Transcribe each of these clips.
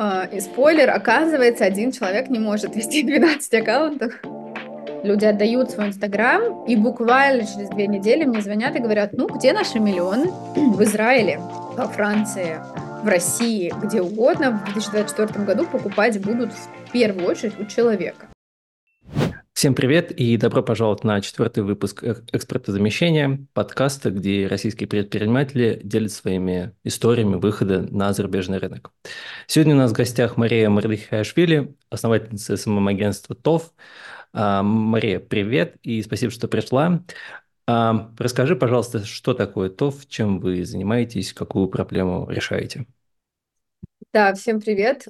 А, и спойлер, оказывается, один человек не может вести 12 аккаунтов. Люди отдают свой Инстаграм, и буквально через две недели мне звонят и говорят, ну, где наши миллионы? В Израиле, во Франции, в России, где угодно в 2024 году покупать будут в первую очередь у человека. Всем привет и добро пожаловать на четвертый выпуск экспортозамещения, подкаста, где российские предприниматели делятся своими историями выхода на зарубежный рынок. Сегодня у нас в гостях Мария Мардыхиашвили, основательница СММ-агентства ТОВ. А, Мария, привет и спасибо, что пришла. А, расскажи, пожалуйста, что такое ТОВ, чем вы занимаетесь, какую проблему решаете? Да, всем привет.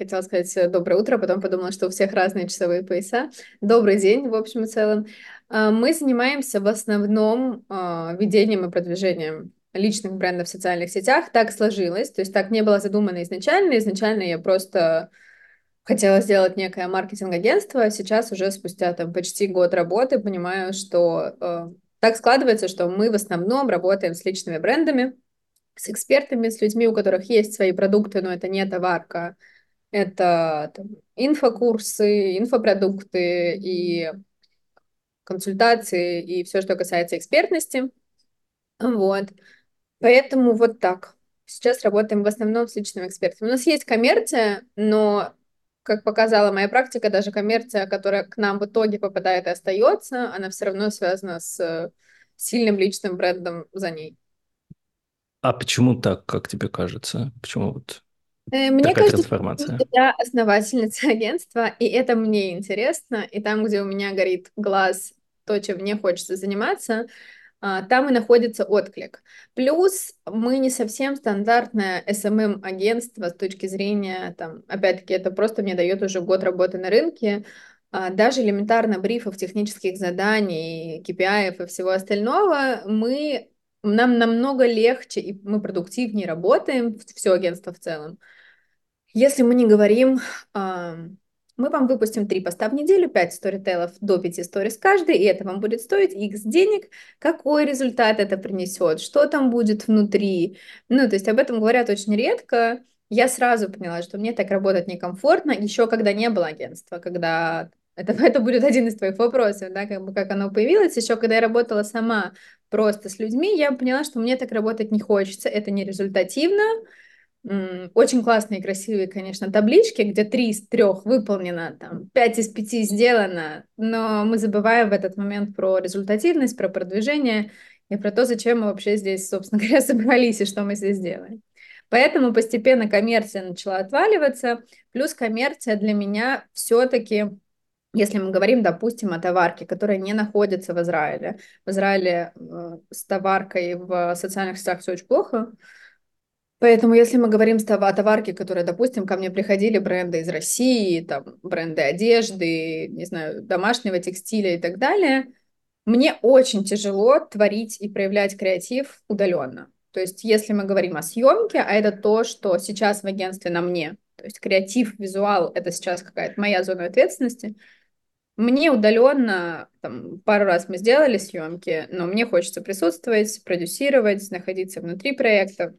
Хотела сказать э, доброе утро, потом подумала, что у всех разные часовые пояса. Добрый день, в общем и целом. А, мы занимаемся в основном а, ведением и продвижением личных брендов в социальных сетях. Так сложилось, то есть так не было задумано изначально. Изначально я просто хотела сделать некое маркетинг-агентство, а сейчас уже спустя там почти год работы понимаю, что э, так складывается, что мы в основном работаем с личными брендами, с экспертами, с людьми, у которых есть свои продукты, но это не товарка, это там, инфокурсы, инфопродукты и консультации и все, что касается экспертности. Вот. Поэтому вот так. Сейчас работаем в основном с личными экспертами. У нас есть коммерция, но, как показала моя практика, даже коммерция, которая к нам в итоге попадает и остается, она все равно связана с сильным личным брендом за ней. А почему так, как тебе кажется? Почему вот мне Такая кажется, трансформация. что я основательница агентства, и это мне интересно, и там, где у меня горит глаз, то, чем мне хочется заниматься, а, там и находится отклик. Плюс мы не совсем стандартное SMM-агентство с точки зрения, там, опять-таки, это просто мне дает уже год работы на рынке, а, даже элементарно брифов, технических заданий, KPI и всего остального, мы, нам намного легче, и мы продуктивнее работаем, все агентство в целом, если мы не говорим, мы вам выпустим три поста в неделю, 5 сторителлов до 5 сторис каждый, и это вам будет стоить x денег, какой результат это принесет, что там будет внутри. Ну, то есть об этом говорят очень редко. Я сразу поняла, что мне так работать некомфортно, еще когда не было агентства, когда это, это будет один из твоих вопросов, да, как бы как оно появилось. Еще когда я работала сама просто с людьми, я поняла, что мне так работать не хочется, это не результативно, очень классные, красивые, конечно, таблички, где три из трех выполнено, там, пять из пяти сделано, но мы забываем в этот момент про результативность, про продвижение и про то, зачем мы вообще здесь, собственно говоря, собрались и что мы здесь делаем. Поэтому постепенно коммерция начала отваливаться, плюс коммерция для меня все-таки если мы говорим, допустим, о товарке, которая не находится в Израиле. В Израиле э, с товаркой в социальных сетях все очень плохо, Поэтому, если мы говорим о товарке, которые, допустим, ко мне приходили бренды из России, там, бренды одежды, не знаю, домашнего текстиля и так далее, мне очень тяжело творить и проявлять креатив удаленно. То есть, если мы говорим о съемке, а это то, что сейчас в агентстве на мне, то есть креатив, визуал, это сейчас какая-то моя зона ответственности, мне удаленно, там, пару раз мы сделали съемки, но мне хочется присутствовать, продюсировать, находиться внутри проекта,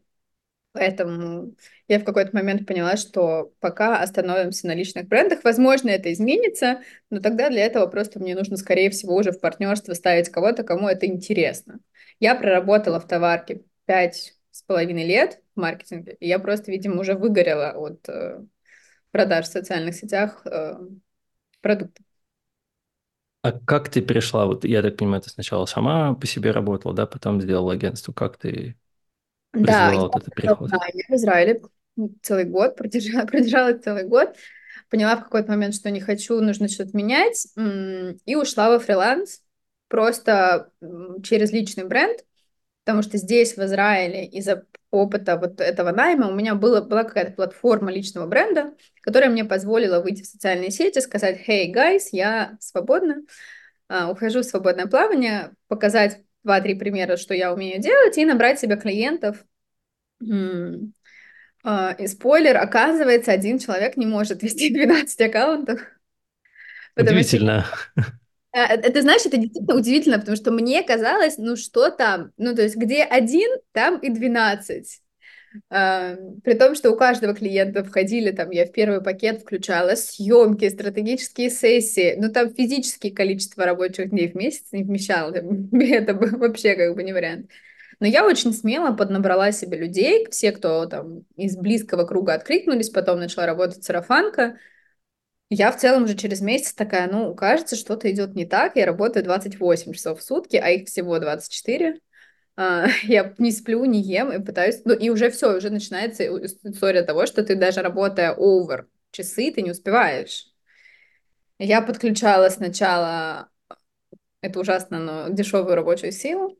Поэтому я в какой-то момент поняла, что пока остановимся на личных брендах, возможно, это изменится, но тогда для этого просто мне нужно, скорее всего, уже в партнерство ставить кого-то, кому это интересно. Я проработала в товарке пять с половиной лет в маркетинге, и я просто, видимо, уже выгорела от э, продаж в социальных сетях э, продуктов. А как ты перешла? Вот я так понимаю, ты сначала сама по себе работала, да, потом сделала агентство. Как ты да, я, вот этот переход? Да, я в Израиле целый год, продержала, продержала целый год, поняла в какой-то момент, что не хочу, нужно что-то менять, и ушла во фриланс просто через личный бренд, потому что здесь, в Израиле, из-за опыта вот этого найма у меня было, была какая-то платформа личного бренда, которая мне позволила выйти в социальные сети, сказать, hey, guys, я свободна, а, ухожу в свободное плавание, показать два-три примера, что я умею делать, и набрать себе клиентов. А, и спойлер, оказывается, один человек не может вести 12 аккаунтов. Удивительно. Что... Это, знаешь, это действительно удивительно, потому что мне казалось, ну что там, ну то есть где один, там и 12. При том, что у каждого клиента входили, там, я в первый пакет включала съемки, стратегические сессии, но там физические количество рабочих дней в месяц не вмещало, это вообще как бы не вариант. Но я очень смело поднабрала себе людей, все, кто там из близкого круга откликнулись, потом начала работать сарафанка. Я в целом уже через месяц такая, ну, кажется, что-то идет не так, я работаю 28 часов в сутки, а их всего 24. А, я не сплю, не ем и пытаюсь, ну и уже все, уже начинается история того, что ты даже работая over часы, ты не успеваешь. Я подключала сначала, это ужасно, но дешевую рабочую силу.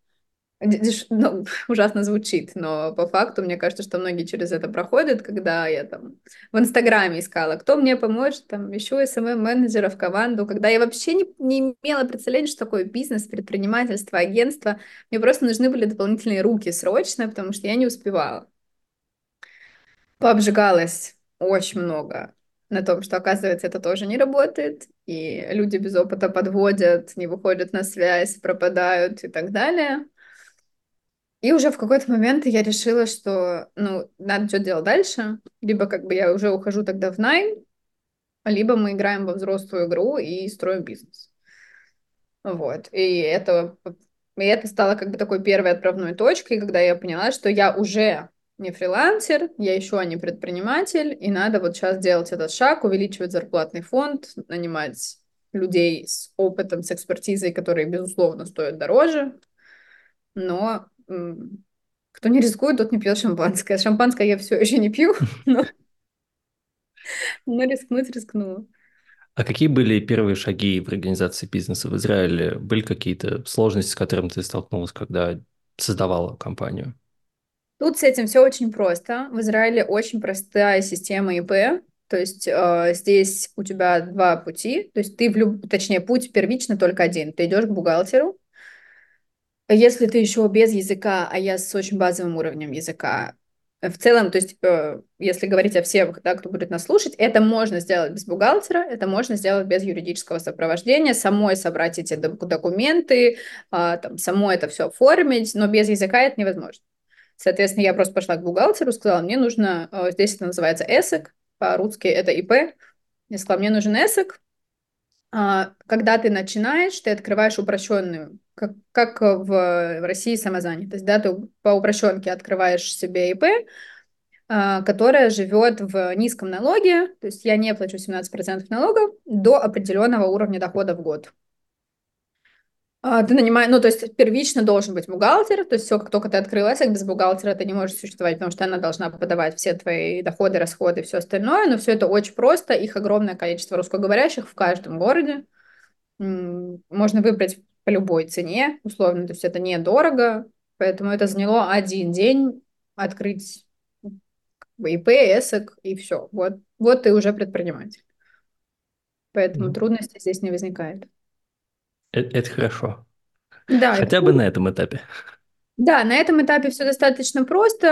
Ну, ужасно звучит, но по факту мне кажется, что многие через это проходят, когда я там в Инстаграме искала, кто мне поможет, там, ищу SMM-менеджера в команду, когда я вообще не, не имела представления, что такое бизнес, предпринимательство, агентство, мне просто нужны были дополнительные руки срочно, потому что я не успевала. Пообжигалась очень много на том, что, оказывается, это тоже не работает, и люди без опыта подводят, не выходят на связь, пропадают и так далее. И уже в какой-то момент я решила, что, ну, надо что делать дальше. Либо как бы я уже ухожу тогда в найм, либо мы играем во взрослую игру и строим бизнес. Вот. И это, и это стало как бы такой первой отправной точкой, когда я поняла, что я уже не фрилансер, я еще не предприниматель, и надо вот сейчас делать этот шаг, увеличивать зарплатный фонд, нанимать людей с опытом, с экспертизой, которые, безусловно, стоят дороже, но кто не рискует, тот не пьет шампанское. Шампанское я все еще не пью, но, но рискнуть рискнула. А какие были первые шаги в организации бизнеса в Израиле? Были какие-то сложности, с которыми ты столкнулась, когда создавала компанию? Тут с этим все очень просто. В Израиле очень простая система ИП. То есть э, здесь у тебя два пути. То есть ты в люб... точнее путь первично только один. Ты идешь к бухгалтеру, если ты еще без языка, а я с очень базовым уровнем языка, в целом, то есть, э, если говорить о всех, да, кто будет нас слушать, это можно сделать без бухгалтера, это можно сделать без юридического сопровождения, самой собрать эти документы, э, там, самой это все оформить, но без языка это невозможно. Соответственно, я просто пошла к бухгалтеру, сказала, мне нужно, э, здесь это называется ЭСЭК, по-русски это ИП, я сказала, мне нужен ЭСЭК, а, когда ты начинаешь, ты открываешь упрощенную, как, как в России самозанятость, да, ты по упрощенке открываешь себе ИП, а, которая живет в низком налоге, то есть я не плачу 17% налогов до определенного уровня дохода в год. А, ты нанимаешь, ну, то есть первично должен быть бухгалтер, то есть все, как только ты открылась, без бухгалтера ты не можешь существовать, потому что она должна подавать все твои доходы, расходы, все остальное, но все это очень просто, их огромное количество русскоговорящих в каждом городе. Можно выбрать по любой цене, условно, то есть это недорого, поэтому это заняло один день открыть ИП, ЭСОК и все. Вот, вот ты уже предприниматель. Поэтому mm. трудностей здесь не возникает. Это, это хорошо. Да, Хотя это... бы на этом этапе. Да, на этом этапе все достаточно просто.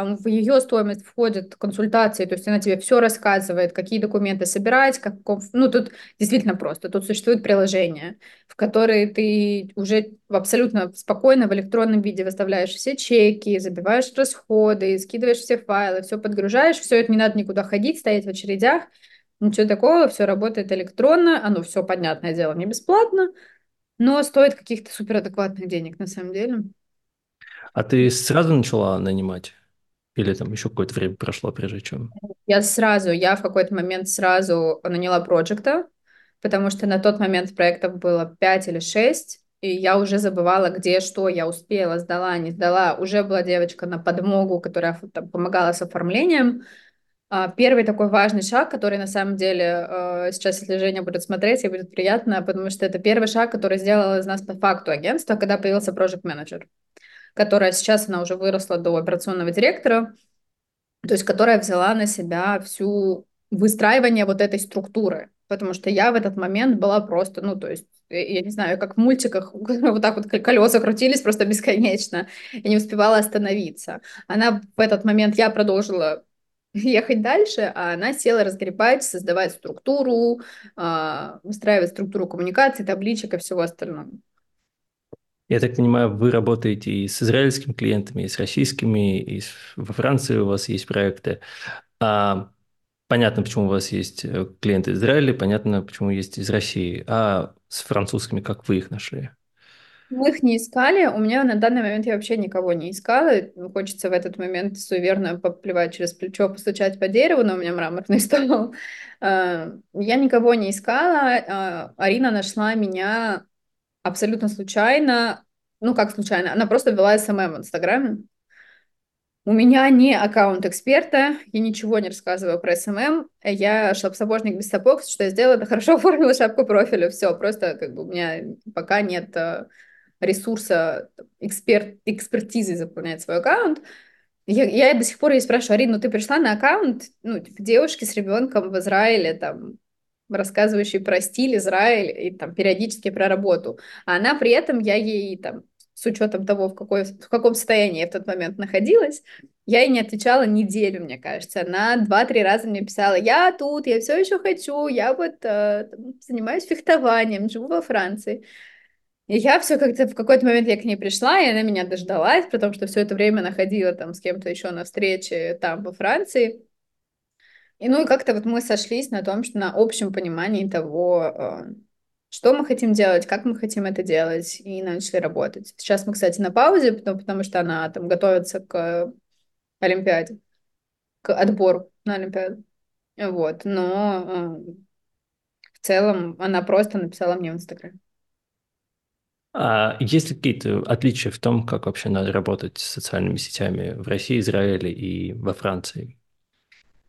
А, в ее стоимость входят консультации, то есть она тебе все рассказывает, какие документы собирать, как, ну тут действительно просто. Тут существует приложение, в которое ты уже абсолютно спокойно в электронном виде выставляешь все чеки, забиваешь расходы, скидываешь все файлы, все подгружаешь, все это не надо никуда ходить, стоять в очередях. Ничего такого, все работает электронно, оно все, понятное дело, не бесплатно, но стоит каких-то суперадекватных денег на самом деле. А ты сразу начала нанимать? Или там еще какое-то время прошло, прежде чем? Я сразу, я в какой-то момент сразу наняла проекта, потому что на тот момент проектов было 5 или 6, и я уже забывала, где что я успела, сдала, не сдала. Уже была девочка на подмогу, которая там, помогала с оформлением, а, первый такой важный шаг, который на самом деле э, сейчас, если Женя будет смотреть, ей будет приятно, потому что это первый шаг, который сделал из нас по факту агентство, когда появился Project Manager, которая сейчас она уже выросла до операционного директора, то есть которая взяла на себя всю выстраивание вот этой структуры, потому что я в этот момент была просто, ну, то есть, я не знаю, как в мультиках, вот так вот колеса крутились просто бесконечно, и не успевала остановиться. Она в этот момент, я продолжила ехать дальше, а она села разгребать, создавать структуру, а, выстраивать структуру коммуникации, табличек и всего остального. Я так понимаю, вы работаете и с израильскими клиентами, и с российскими, и во Франции у вас есть проекты. А понятно, почему у вас есть э, клиенты из Израиля, понятно, почему есть из России. А с французскими как вы их нашли? Мы их не искали. У меня на данный момент я вообще никого не искала. Хочется в этот момент суеверно поплевать через плечо, постучать по дереву, но у меня мраморный стол. А, я никого не искала. А, Арина нашла меня абсолютно случайно. Ну, как случайно? Она просто вела SMM в Инстаграме. У меня не аккаунт эксперта, я ничего не рассказываю про SMM. Я сапожник без сапог, что я сделала, это хорошо оформила шапку профиля, все, просто как бы у меня пока нет э, ресурса, эксперт, экспертизы заполнять свой аккаунт. Я, я до сих пор ей спрашиваю, Арина, ну ты пришла на аккаунт ну, типа, девушки с ребенком в Израиле, там, рассказывающей про стиль Израиль и там периодически про работу. А она при этом, я ей там, с учетом того, в, какой, в каком состоянии я в тот момент находилась, я ей не отвечала неделю, мне кажется. Она два-три раза мне писала, я тут, я все еще хочу, я вот э, занимаюсь фехтованием, живу во Франции. И я все как-то в какой-то момент я к ней пришла, и она меня дождалась, потому что все это время находила там с кем-то еще на встрече там во Франции. И ну и как-то вот мы сошлись на том, что на общем понимании того, э, что мы хотим делать, как мы хотим это делать, и начали работать. Сейчас мы, кстати, на паузе, потому, потому что она там готовится к Олимпиаде, к отбору на Олимпиаду. Вот, но э, в целом она просто написала мне в Инстаграме. А есть ли какие-то отличия в том, как вообще надо работать с социальными сетями в России, Израиле и во Франции?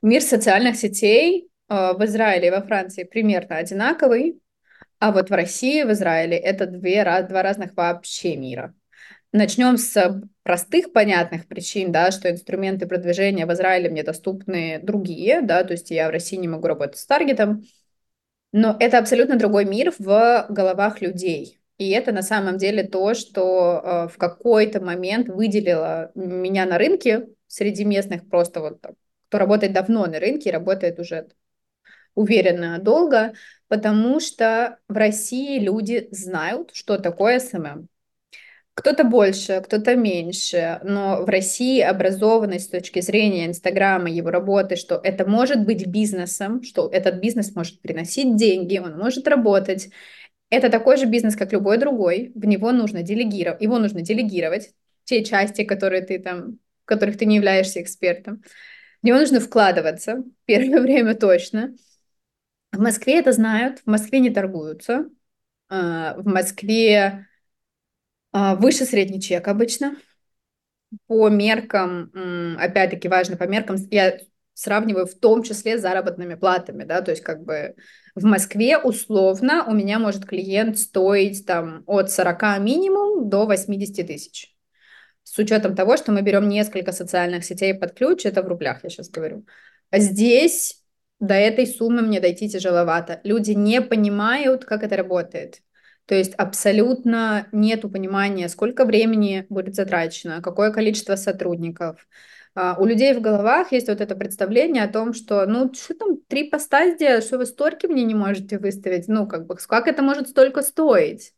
Мир социальных сетей э, в Израиле и во Франции примерно одинаковый, а вот в России и в Израиле это две, два разных вообще мира. Начнем с простых, понятных причин, да, что инструменты продвижения в Израиле мне доступны другие, да, то есть я в России не могу работать с таргетом, но это абсолютно другой мир в головах людей. И это на самом деле то, что э, в какой-то момент выделило меня на рынке среди местных просто вот кто работает давно на рынке, работает уже уверенно долго, потому что в России люди знают, что такое SMM. Кто-то больше, кто-то меньше, но в России образованность с точки зрения Инстаграма, его работы, что это может быть бизнесом, что этот бизнес может приносить деньги, он может работать, это такой же бизнес, как любой другой. В него нужно делегировать, его нужно делегировать, те части, которые ты там, в которых ты не являешься экспертом. В него нужно вкладываться, первое время точно. В Москве это знают, в Москве не торгуются. А, в Москве а, выше средний чек обычно. По меркам, опять-таки важно, по меркам, я сравниваю в том числе с заработными платами, да, то есть как бы в Москве условно у меня может клиент стоить там от 40 минимум до 80 тысяч. С учетом того, что мы берем несколько социальных сетей под ключ, это в рублях, я сейчас говорю. А здесь до этой суммы мне дойти тяжеловато. Люди не понимают, как это работает. То есть абсолютно нет понимания, сколько времени будет затрачено, какое количество сотрудников, а, у людей в головах есть вот это представление о том, что, ну, что там, три поста сделать, что вы столько мне не можете выставить, ну, как бы, как это может столько стоить?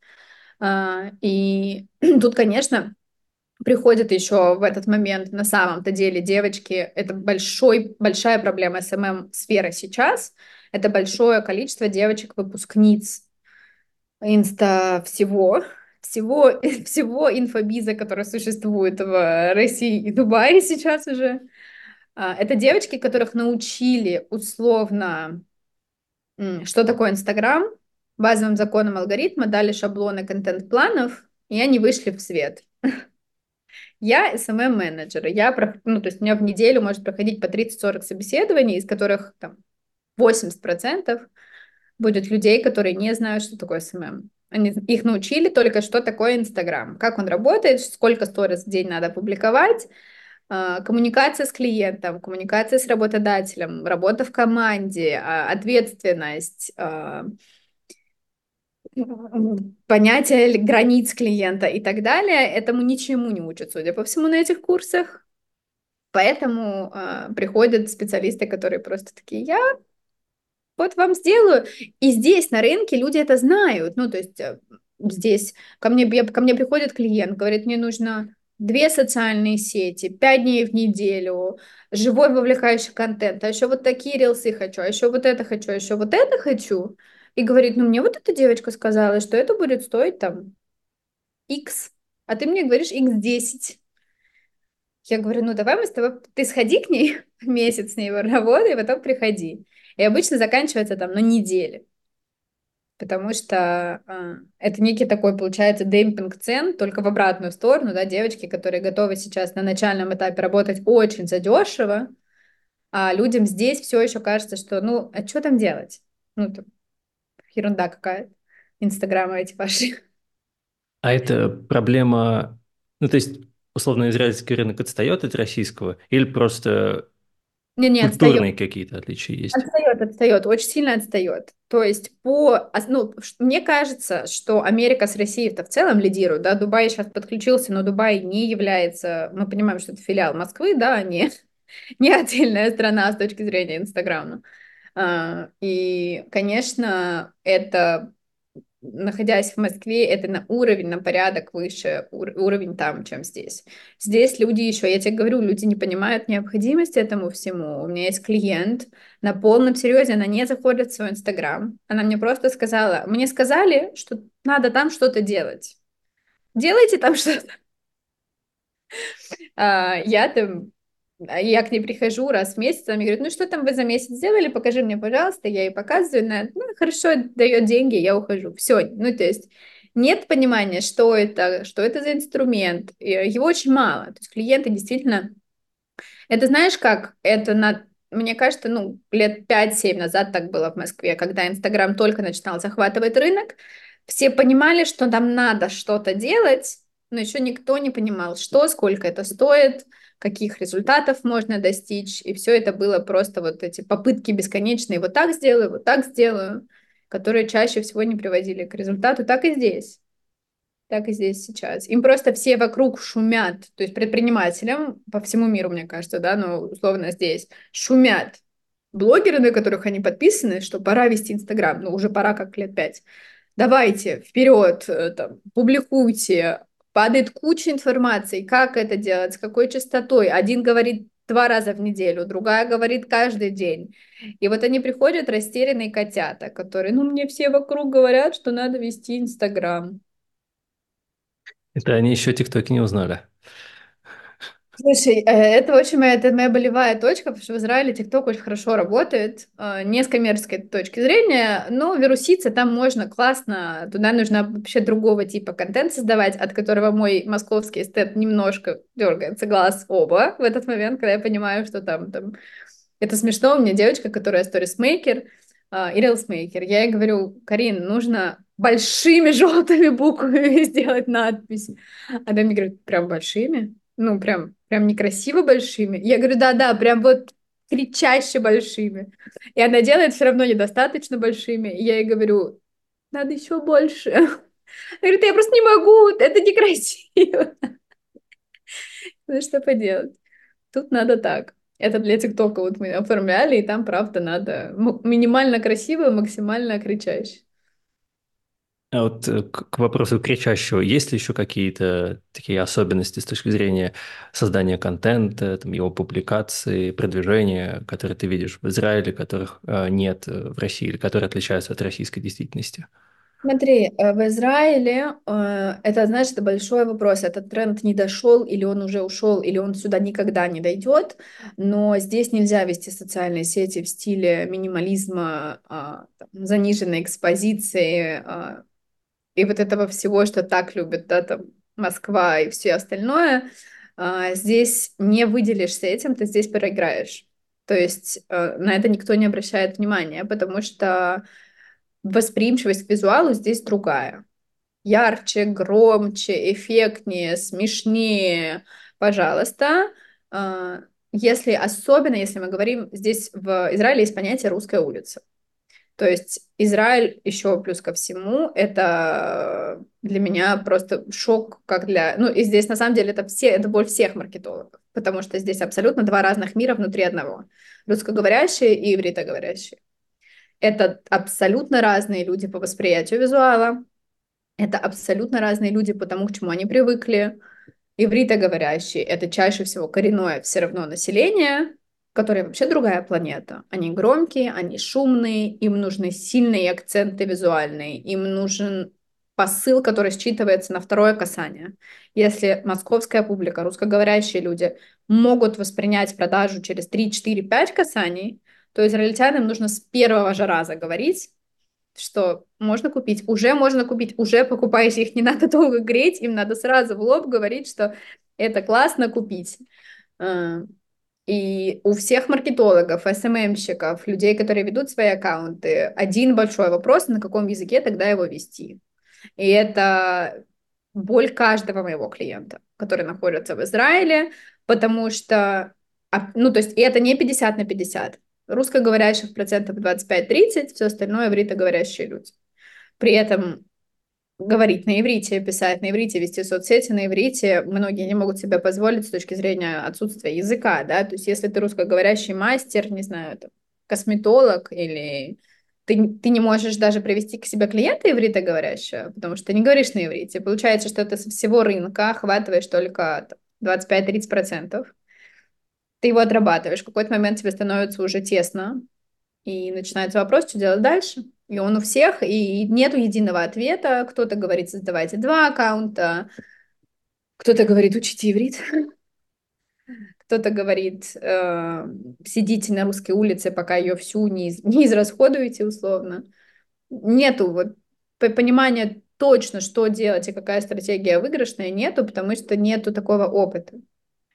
А, и тут, конечно, приходит еще в этот момент на самом-то деле девочки, это большой, большая проблема СММ-сферы сейчас, это большое количество девочек-выпускниц инста всего, всего, всего инфобиза, который существует в России и Дубае сейчас уже. А, это девочки, которых научили условно, что такое Инстаграм, базовым законам алгоритма, дали шаблоны контент-планов, и они вышли в свет. Я SMM-менеджер, я, ну, то есть у меня в неделю может проходить по 30-40 собеседований, из которых там 80% будет людей, которые не знают, что такое SMM. Они, их научили только, что такое Инстаграм, как он работает, сколько сторис в день надо публиковать, а, коммуникация с клиентом, коммуникация с работодателем, работа в команде, а, ответственность, а, понятие границ клиента и так далее, этому ничему не учат, судя по всему, на этих курсах. Поэтому э, приходят специалисты, которые просто такие, я вот вам сделаю. И здесь на рынке люди это знают. Ну, то есть э, здесь ко мне, ко мне приходит клиент, говорит, мне нужно две социальные сети, пять дней в неделю, живой вовлекающий контент, а еще вот такие рилсы хочу, а еще вот это хочу, а еще вот это хочу. И говорит, ну мне вот эта девочка сказала, что это будет стоить там X, а ты мне говоришь X10. Я говорю, ну давай мы с тобой, ты сходи к ней месяц с ней работай, потом приходи. И обычно заканчивается там на неделе потому что э, это некий такой, получается, демпинг цен, только в обратную сторону, да, девочки, которые готовы сейчас на начальном этапе работать очень задешево, а людям здесь все еще кажется, что, ну, а что там делать? Ну, ерунда какая-то, инстаграмы эти ваши. А это проблема, ну, то есть, условно, израильский рынок отстает от российского или просто не, не, Культурные какие-то отличия есть? Отстает, отстает, очень сильно отстает. То есть по, ну, мне кажется, что Америка с Россией-то в целом лидирует, да, Дубай сейчас подключился, но Дубай не является, мы понимаем, что это филиал Москвы, да, не, не отдельная страна с точки зрения Инстаграма. А, и, конечно, это находясь в Москве, это на уровень, на порядок выше ур- уровень там, чем здесь. Здесь люди еще, я тебе говорю, люди не понимают необходимости этому всему. У меня есть клиент, на полном серьезе она не заходит в свой Инстаграм. Она мне просто сказала, мне сказали, что надо там что-то делать. Делайте там что-то. А, я там я к ней прихожу раз в месяц, она мне говорит, ну что там вы за месяц сделали, покажи мне, пожалуйста, я ей показываю, она, ну хорошо, дает деньги, я ухожу, все, ну то есть нет понимания, что это, что это за инструмент, его очень мало, то есть клиенты действительно, это знаешь как, это на, мне кажется, ну лет 5-7 назад так было в Москве, когда Инстаграм только начинал захватывать рынок, все понимали, что нам надо что-то делать, но еще никто не понимал, что, сколько это стоит, каких результатов можно достичь, и все это было просто вот эти попытки бесконечные, вот так сделаю, вот так сделаю, которые чаще всего не приводили к результату, так и здесь. Так и здесь сейчас. Им просто все вокруг шумят, то есть предпринимателям по всему миру, мне кажется, да, но условно здесь шумят блогеры, на которых они подписаны, что пора вести Инстаграм, ну уже пора как лет пять. Давайте, вперед, э, там, публикуйте, падает куча информации, как это делать, с какой частотой. Один говорит два раза в неделю, другая говорит каждый день. И вот они приходят растерянные котята, которые, ну, мне все вокруг говорят, что надо вести Инстаграм. Это они еще ТикТоки не узнали. Слушай, э, это очень моя, это моя болевая точка, потому что в Израиле ТикТок очень хорошо работает, э, не с коммерческой точки зрения, но вируситься там можно классно, туда нужно вообще другого типа контент создавать, от которого мой московский эстет немножко дергается глаз оба в этот момент, когда я понимаю, что там, там... Это смешно, у меня девочка, которая сторисмейкер, э, и рилсмейкер, я ей говорю, Карин, нужно большими желтыми буквами сделать надпись. Она мне говорит, прям большими? Ну, прям прям некрасиво большими. Я говорю, да-да, прям вот кричаще большими. И она делает все равно недостаточно большими. И я ей говорю, надо еще больше. Она говорит, я просто не могу, это некрасиво. Ну, что поделать? Тут надо так. Это для ТикТока вот мы оформляли, и там, правда, надо минимально красиво, максимально кричаще. А вот э, к вопросу кричащего, есть ли еще какие-то такие особенности с точки зрения создания контента, там, его публикации, продвижения, которые ты видишь в Израиле, которых э, нет э, в России, или которые отличаются от российской действительности? Смотри, в Израиле это, знаешь, это большой вопрос. Этот тренд не дошел, или он уже ушел, или он сюда никогда не дойдет. Но здесь нельзя вести социальные сети в стиле минимализма, а, заниженной экспозиции, а, и вот этого всего, что так любят, да, там, Москва и все остальное, а, здесь не выделишься этим, ты здесь проиграешь. То есть а, на это никто не обращает внимания, потому что восприимчивость к визуалу здесь другая. Ярче, громче, эффектнее, смешнее, пожалуйста. А, если, особенно если мы говорим, здесь в Израиле есть понятие «русская улица». То есть Израиль еще плюс ко всему, это для меня просто шок, как для... Ну и здесь на самом деле это, все, это боль всех маркетологов, потому что здесь абсолютно два разных мира внутри одного. Русскоговорящие и ивритоговорящие. Это абсолютно разные люди по восприятию визуала, Это абсолютно разные люди по тому, к чему они привыкли. Ивритоговорящие — это чаще всего коренное все равно население, которое вообще другая планета. Они громкие, они шумные, им нужны сильные акценты визуальные, им нужен посыл, который считывается на второе касание. Если московская публика, русскоговорящие люди могут воспринять продажу через 3, 4, 5 касаний, то израильтянам нужно с первого же раза говорить, что можно купить, уже можно купить, уже покупаете их, не надо долго греть, им надо сразу в лоб говорить, что это классно купить. И у всех маркетологов, СММщиков, людей, которые ведут свои аккаунты, один большой вопрос, на каком языке тогда его вести. И это боль каждого моего клиента, который находится в Израиле, потому что, ну, то есть, и это не 50 на 50 русскоговорящих процентов 25-30, все остальное ивритоговорящие люди. При этом говорить на иврите, писать на иврите, вести соцсети на иврите, многие не могут себе позволить с точки зрения отсутствия языка, да, то есть если ты русскоговорящий мастер, не знаю, там, косметолог или ты, ты не можешь даже привести к себе клиента ивритоговорящего, потому что ты не говоришь на иврите. Получается, что ты со всего рынка охватываешь только 25-30%, ты его отрабатываешь, в какой-то момент тебе становится уже тесно, и начинается вопрос, что делать дальше. И он у всех, и нету единого ответа. Кто-то говорит, создавайте два аккаунта, кто-то говорит, учите иврит, кто-то говорит, э, сидите на русской улице, пока ее всю не, не израсходуете условно. Нету вот понимания точно, что делать и какая стратегия выигрышная, нету, потому что нету такого опыта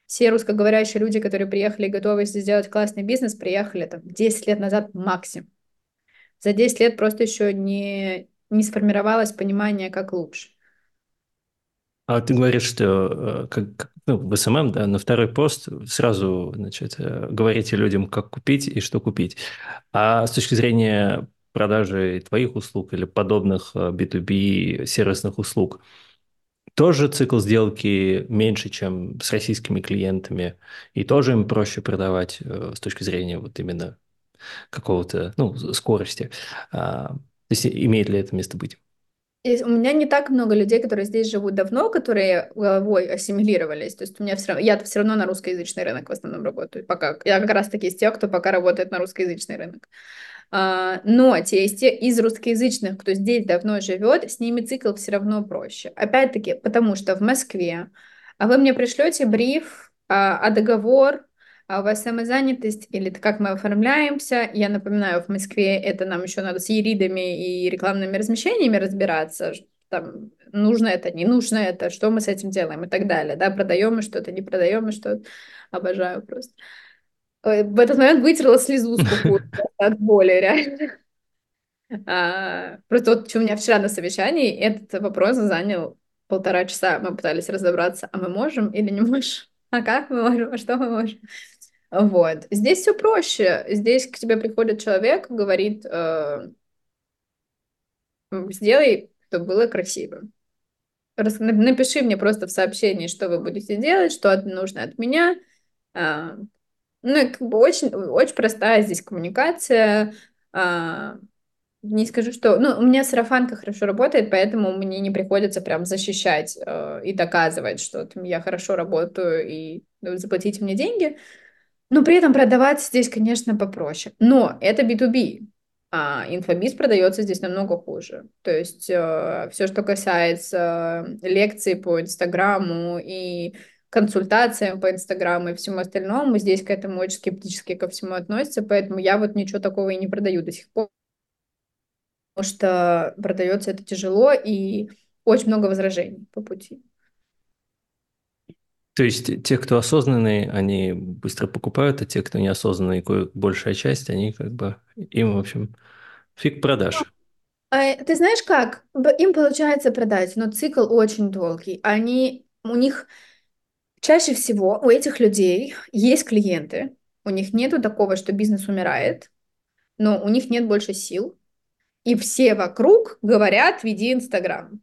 все русскоговорящие люди, которые приехали и готовы сделать классный бизнес, приехали там 10 лет назад максимум. За 10 лет просто еще не, не сформировалось понимание, как лучше. А ты говоришь, что э, как, ну, в SMM, да, на второй пост сразу, значит, э, говорите людям, как купить и что купить. А с точки зрения продажи твоих услуг или подобных B2B э, сервисных услуг, тоже цикл сделки меньше, чем с российскими клиентами, и тоже им проще продавать с точки зрения вот именно какого-то, ну, скорости. А, то есть имеет ли это место быть? у меня не так много людей, которые здесь живут давно, которые головой ассимилировались. То есть у меня все равно, я все равно на русскоязычный рынок в основном работаю. Пока я как раз таки из тех, кто пока работает на русскоязычный рынок. А, но те из, те, из русскоязычных, кто здесь давно живет, с ними цикл все равно проще. Опять-таки, потому что в Москве а вы мне пришлете бриф, а, а договор, а у вас самозанятость или как мы оформляемся. Я напоминаю, в Москве это нам еще надо с еридами и рекламными размещениями разбираться, там, нужно это, не нужно это, что мы с этим делаем и так далее, да, продаем мы что-то, не продаем мы что-то, обожаю просто. В этот момент вытерла слезу скупую от боли, реально. А, просто вот что у меня вчера на совещании этот вопрос занял полтора часа. Мы пытались разобраться, а мы можем или не можем, а как мы можем, а что мы можем. Вот. Здесь все проще. Здесь к тебе приходит человек, говорит, э, сделай, чтобы было красиво. Напиши мне просто в сообщении, что вы будете делать, что нужно от меня. А, ну, как бы очень, очень простая здесь коммуникация. А, не скажу, что... Ну, у меня сарафанка хорошо работает, поэтому мне не приходится прям защищать э, и доказывать, что там, я хорошо работаю и ну, заплатите мне деньги. Но при этом продавать здесь, конечно, попроще. Но это B2B, а инфобиз продается здесь намного хуже. То есть э, все, что касается лекций по Инстаграму и консультациям по Инстаграму и всему остальному. Здесь к этому очень скептически ко всему относятся, поэтому я вот ничего такого и не продаю до сих пор, потому что продается это тяжело и очень много возражений по пути. То есть те, кто осознанные, они быстро покупают, а те, кто неосознанные, большая часть, они как бы, им, в общем, фиг продаж. А, ты знаешь как? Им получается продать, но цикл очень долгий. Они, у них Чаще всего у этих людей есть клиенты, у них нету такого, что бизнес умирает, но у них нет больше сил, и все вокруг говорят, веди Инстаграм.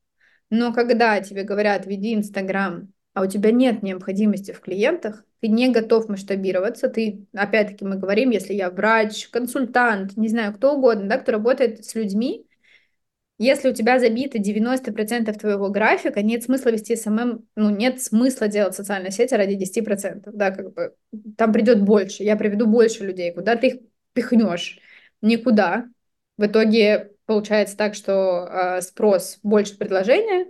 Но когда тебе говорят, веди Инстаграм, а у тебя нет необходимости в клиентах, ты не готов масштабироваться, ты, опять-таки мы говорим, если я врач, консультант, не знаю, кто угодно, да, кто работает с людьми, Если у тебя забито 90% твоего графика, нет смысла вести SMM, ну, нет смысла делать социальные сети ради 10%, да, как бы, там придет больше, я приведу больше людей, куда ты их пихнешь? Никуда. В итоге получается так, что э, спрос больше предложения,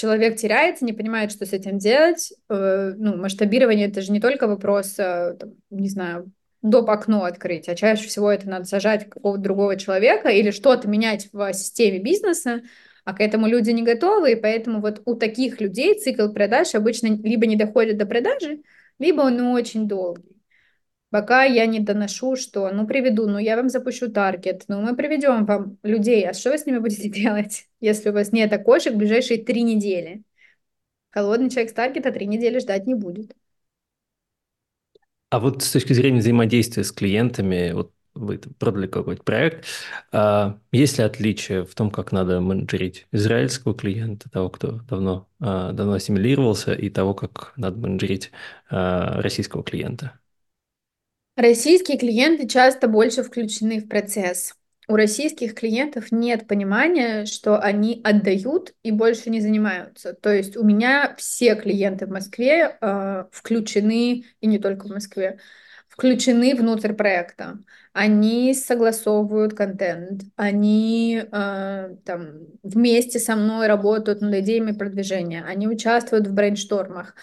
человек теряется, не понимает, что с этим делать. Э, ну, масштабирование это же не только вопрос, э, там, не знаю, доп. окно открыть, а чаще всего это надо сажать какого-то другого человека или что-то менять в системе бизнеса, а к этому люди не готовы, и поэтому вот у таких людей цикл продаж обычно либо не доходит до продажи, либо он очень долгий. Пока я не доношу, что, ну, приведу, ну, я вам запущу таргет, ну, мы приведем вам людей, а что вы с ними будете делать, если у вас нет окошек в ближайшие три недели? Холодный человек с таргета три недели ждать не будет. А вот с точки зрения взаимодействия с клиентами, вот вы продали какой-то проект, а есть ли отличие в том, как надо менеджерить израильского клиента, того, кто давно, а, давно ассимилировался, и того, как надо менеджерить а, российского клиента? Российские клиенты часто больше включены в процесс. У российских клиентов нет понимания, что они отдают и больше не занимаются. То есть у меня все клиенты в Москве э, включены, и не только в Москве, включены внутрь проекта. Они согласовывают контент, они э, там, вместе со мной работают над идеями продвижения, они участвуют в брейнштормах.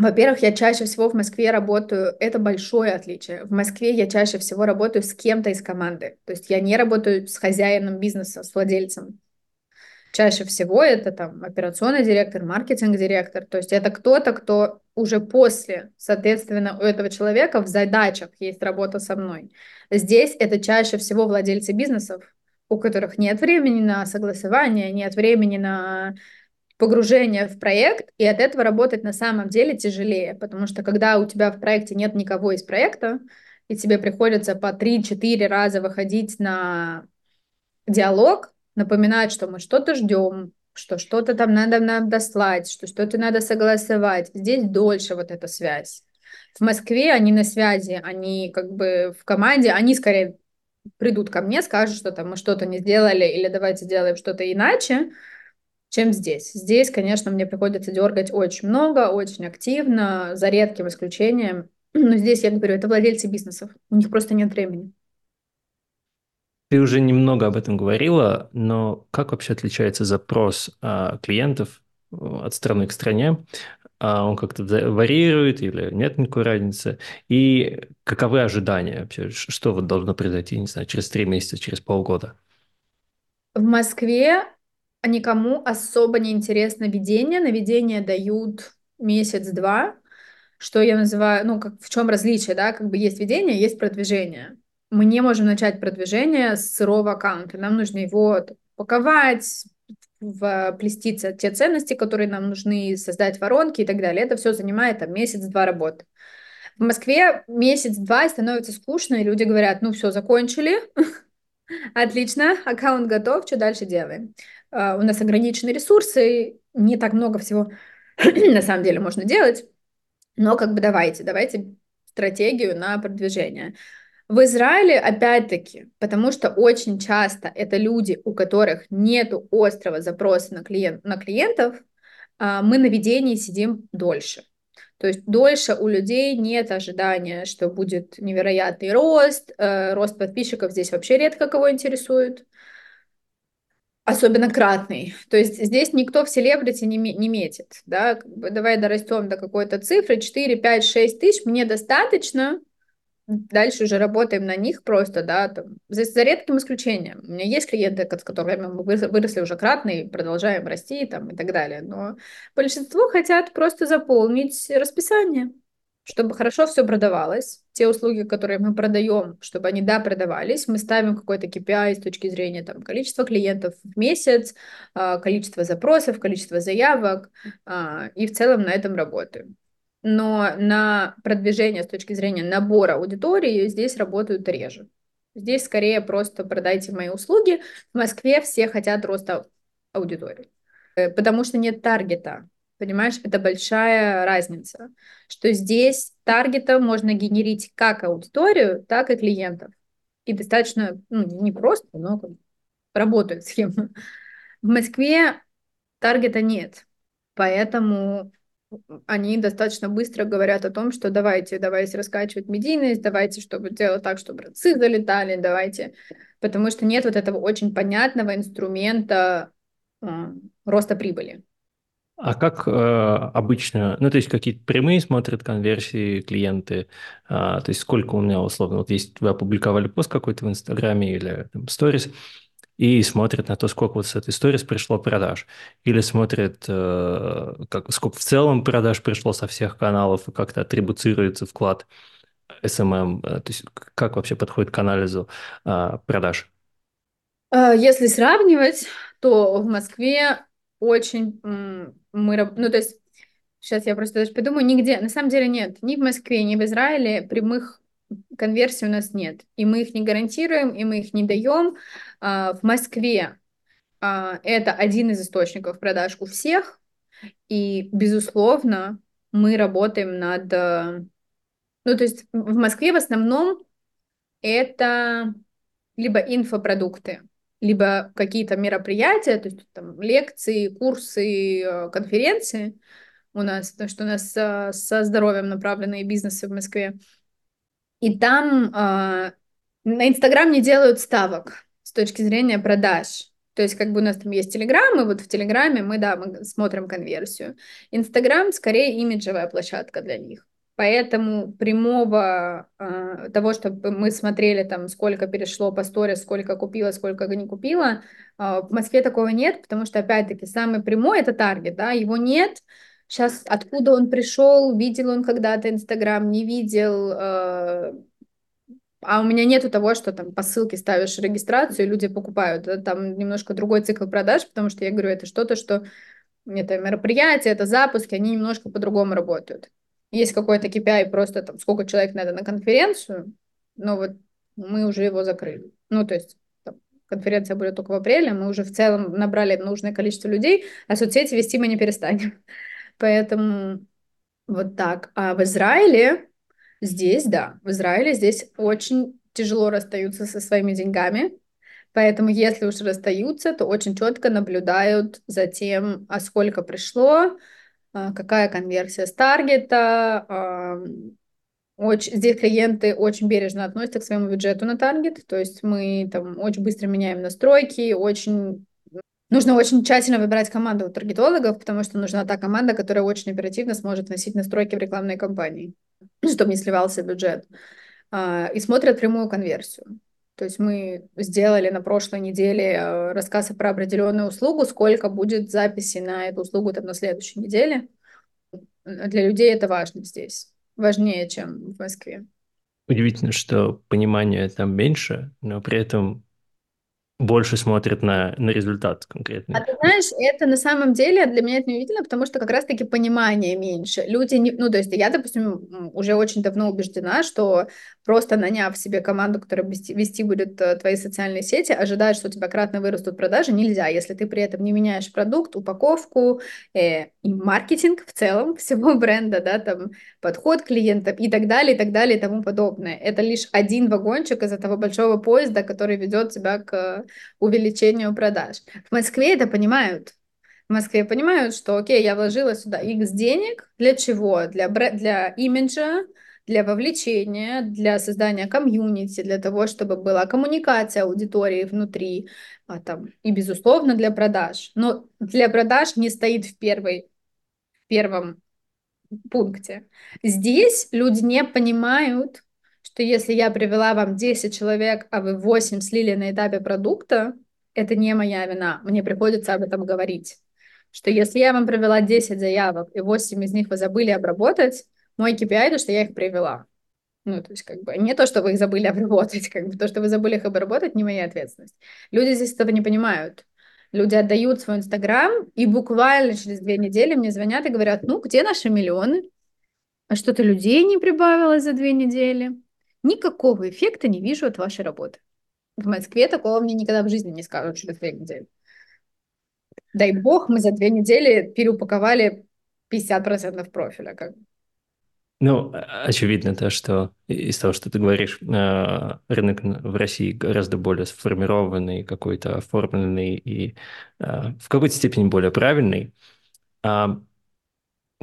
Во-первых, я чаще всего в Москве работаю, это большое отличие. В Москве я чаще всего работаю с кем-то из команды. То есть я не работаю с хозяином бизнеса, с владельцем. Чаще всего это там операционный директор, маркетинг-директор. То есть это кто-то, кто уже после, соответственно, у этого человека в задачах есть работа со мной. Здесь это чаще всего владельцы бизнесов, у которых нет времени на согласование, нет времени на погружение в проект, и от этого работать на самом деле тяжелее, потому что когда у тебя в проекте нет никого из проекта, и тебе приходится по 3-4 раза выходить на диалог, напоминать, что мы что-то ждем, что что-то там надо нам дослать, что что-то надо согласовать. Здесь дольше вот эта связь. В Москве они на связи, они как бы в команде, они скорее придут ко мне, скажут, что там мы что-то не сделали или давайте сделаем что-то иначе, чем здесь. Здесь, конечно, мне приходится дергать очень много, очень активно, за редким исключением. Но здесь, я говорю, это владельцы бизнесов. У них просто нет времени. Ты уже немного об этом говорила, но как вообще отличается запрос а, клиентов э, от страны к стране? А он как-то варьирует или нет никакой разницы? И каковы ожидания вообще? Что вот должно произойти, не знаю, через три месяца, через полгода? В Москве никому особо не интересно ведение. На ведение дают месяц-два, что я называю, ну, как, в чем различие, да, как бы есть ведение, есть продвижение. Мы не можем начать продвижение с сырого аккаунта. Нам нужно его паковать, вплести те ценности, которые нам нужны, создать воронки и так далее. Это все занимает там месяц-два работы. В Москве месяц-два становится скучно, и люди говорят, ну все, закончили, отлично, аккаунт готов, что дальше делаем? А, у нас ограничены ресурсы, не так много всего на самом деле можно делать, но как бы давайте, давайте стратегию на продвижение. В Израиле, опять-таки, потому что очень часто это люди, у которых нет острого запроса на, клиент, на клиентов, а, мы на ведении сидим дольше. То есть дольше у людей нет ожидания, что будет невероятный рост, э, рост подписчиков здесь вообще редко кого интересует особенно кратный. То есть здесь никто в селебрити не, не метит, да, давай дорастем до какой-то цифры, 4, 5, 6 тысяч, мне достаточно, дальше уже работаем на них просто, да, там, за, за редким исключением. У меня есть клиенты, с которыми мы выросли уже кратно и продолжаем расти там, и так далее, но большинство хотят просто заполнить расписание чтобы хорошо все продавалось, те услуги, которые мы продаем, чтобы они, да, продавались, мы ставим какой-то KPI с точки зрения там, количества клиентов в месяц, а, количество запросов, количество заявок, а, и в целом на этом работаем. Но на продвижение с точки зрения набора аудитории здесь работают реже. Здесь скорее просто продайте мои услуги. В Москве все хотят роста аудитории, э, потому что нет таргета. Понимаешь, это большая разница, что здесь таргетом можно генерить как аудиторию, так и клиентов. И достаточно, ну, не просто, но работают схемы. В Москве таргета нет, поэтому они достаточно быстро говорят о том, что давайте, давайте раскачивать медийность, давайте, чтобы делать так, чтобы братцы залетали, давайте, потому что нет вот этого очень понятного инструмента э, роста прибыли. А как э, обычно, ну, то есть какие-то прямые смотрят конверсии клиенты, э, то есть сколько у меня условно, вот есть, вы опубликовали пост какой-то в Инстаграме или там, сторис, и смотрят на то, сколько вот с этой сторис пришло продаж. Или смотрят, э, как, сколько в целом продаж пришло со всех каналов и как-то атрибуцируется вклад SMM, э, то есть как вообще подходит к анализу э, продаж? Если сравнивать, то в Москве очень мы, ну то есть сейчас я просто даже подумаю, нигде, на самом деле нет, ни в Москве, ни в Израиле прямых конверсий у нас нет, и мы их не гарантируем, и мы их не даем. А, в Москве а, это один из источников продаж у всех, и безусловно мы работаем над, ну то есть в Москве в основном это либо инфопродукты, либо какие-то мероприятия, то есть там лекции, курсы, э, конференции у нас, потому что у нас э, со здоровьем направленные бизнесы в Москве. И там э, на Инстаграм не делают ставок с точки зрения продаж. То есть как бы у нас там есть Телеграм, и вот в Телеграме мы, да, мы смотрим конверсию. Инстаграм скорее имиджевая площадка для них. Поэтому прямого э, того, чтобы мы смотрели там, сколько перешло по сторис, сколько купила, сколько не купила, э, в Москве такого нет, потому что, опять-таки, самый прямой это таргет, да, его нет. Сейчас откуда он пришел, видел он когда-то Инстаграм, не видел, э, а у меня нету того, что там по ссылке ставишь регистрацию, и люди покупают. Это там немножко другой цикл продаж, потому что я говорю, это что-то, что это мероприятие, это запуски, они немножко по-другому работают есть какой-то KPI, просто там сколько человек надо на конференцию, но вот мы уже его закрыли. Ну, то есть там, конференция будет только в апреле, мы уже в целом набрали нужное количество людей, а соцсети вести мы не перестанем. Поэтому вот так. А в Израиле здесь, да, в Израиле здесь очень тяжело расстаются со своими деньгами, Поэтому, если уж расстаются, то очень четко наблюдают за тем, а сколько пришло, а, какая конверсия с таргета. Очень, здесь клиенты очень бережно относятся к своему бюджету на таргет, то есть мы там очень быстро меняем настройки, очень Нужно очень тщательно выбирать команду таргетологов, потому что нужна та команда, которая очень оперативно сможет вносить настройки в рекламной кампании, чтобы не сливался бюджет. А, и смотрят прямую конверсию. То есть мы сделали на прошлой неделе э, рассказ про определенную услугу, сколько будет записи на эту услугу там на следующей неделе. Для людей это важно здесь, важнее, чем в Москве. Удивительно, что понимания там меньше, но при этом больше смотрят на, на результат конкретный. А ты знаешь, это на самом деле для меня это неудивительно, потому что как раз-таки понимания меньше. Люди, не, ну, то есть я, допустим, уже очень давно убеждена, что просто наняв себе команду, которая вести, будет э, твои социальные сети, ожидать, что у тебя кратно вырастут продажи, нельзя, если ты при этом не меняешь продукт, упаковку э, и маркетинг в целом всего бренда, да, там, подход клиентов и так далее, и так далее, и тому подобное. Это лишь один вагончик из этого большого поезда, который ведет тебя к увеличению продаж. В Москве это понимают. В Москве понимают, что, окей, я вложила сюда X денег. Для чего? Для, для имиджа, для вовлечения, для создания комьюнити, для того, чтобы была коммуникация аудитории внутри, а, там, и, безусловно, для продаж. Но для продаж не стоит в, первой, в первом пункте. Здесь люди не понимают, что если я привела вам 10 человек, а вы 8 слили на этапе продукта, это не моя вина, мне приходится об этом говорить. Что если я вам провела 10 заявок, и 8 из них вы забыли обработать, мой KPI это, что я их привела. Ну, то есть, как бы, не то, что вы их забыли обработать, как бы, то, что вы забыли их обработать, не моя ответственность. Люди здесь этого не понимают. Люди отдают свой Инстаграм, и буквально через две недели мне звонят и говорят, ну, где наши миллионы? А что-то людей не прибавилось за две недели. Никакого эффекта не вижу от вашей работы. В Москве такого мне никогда в жизни не скажут через две недели. Дай бог, мы за две недели переупаковали 50% профиля. Как. Ну, очевидно, то, что из того, что ты говоришь, э, рынок в России гораздо более сформированный, какой-то оформленный и э, в какой-то степени более правильный.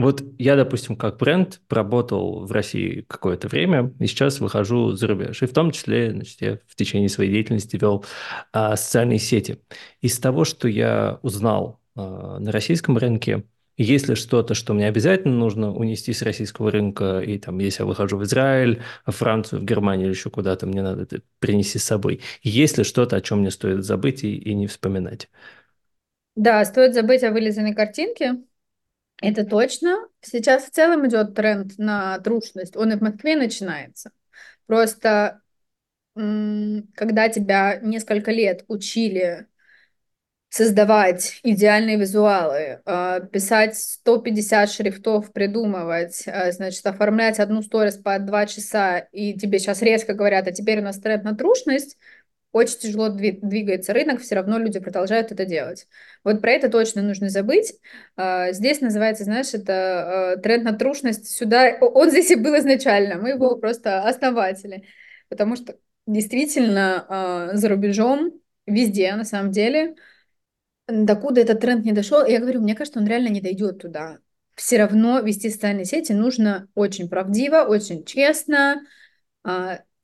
Вот я, допустим, как бренд проработал в России какое-то время, и сейчас выхожу за рубеж. И в том числе, значит, я в течение своей деятельности вел а, социальные сети. Из того, что я узнал а, на российском рынке, если что-то, что мне обязательно нужно унести с российского рынка, и там, если я выхожу в Израиль, в Францию, в Германию или еще куда-то, мне надо это принести с собой. Есть ли что-то, о чем мне стоит забыть и, и не вспоминать? Да, стоит забыть о вылизанной картинке, это точно. Сейчас в целом идет тренд на трушность. Он и в Москве начинается. Просто когда тебя несколько лет учили создавать идеальные визуалы, а, писать 150 шрифтов, придумывать, а, значит, оформлять одну сторис по два часа, и тебе сейчас резко говорят, а теперь у нас тренд на трушность, очень тяжело двигается рынок, все равно люди продолжают это делать. Вот про это точно нужно забыть. А, здесь называется, знаешь, это а, тренд на трушность. Сюда, он здесь и был изначально, мы его просто основатели. Потому что действительно а, за рубежом, везде на самом деле, докуда этот тренд не дошел, я говорю, мне кажется, он реально не дойдет туда. Все равно вести социальные сети нужно очень правдиво, очень честно,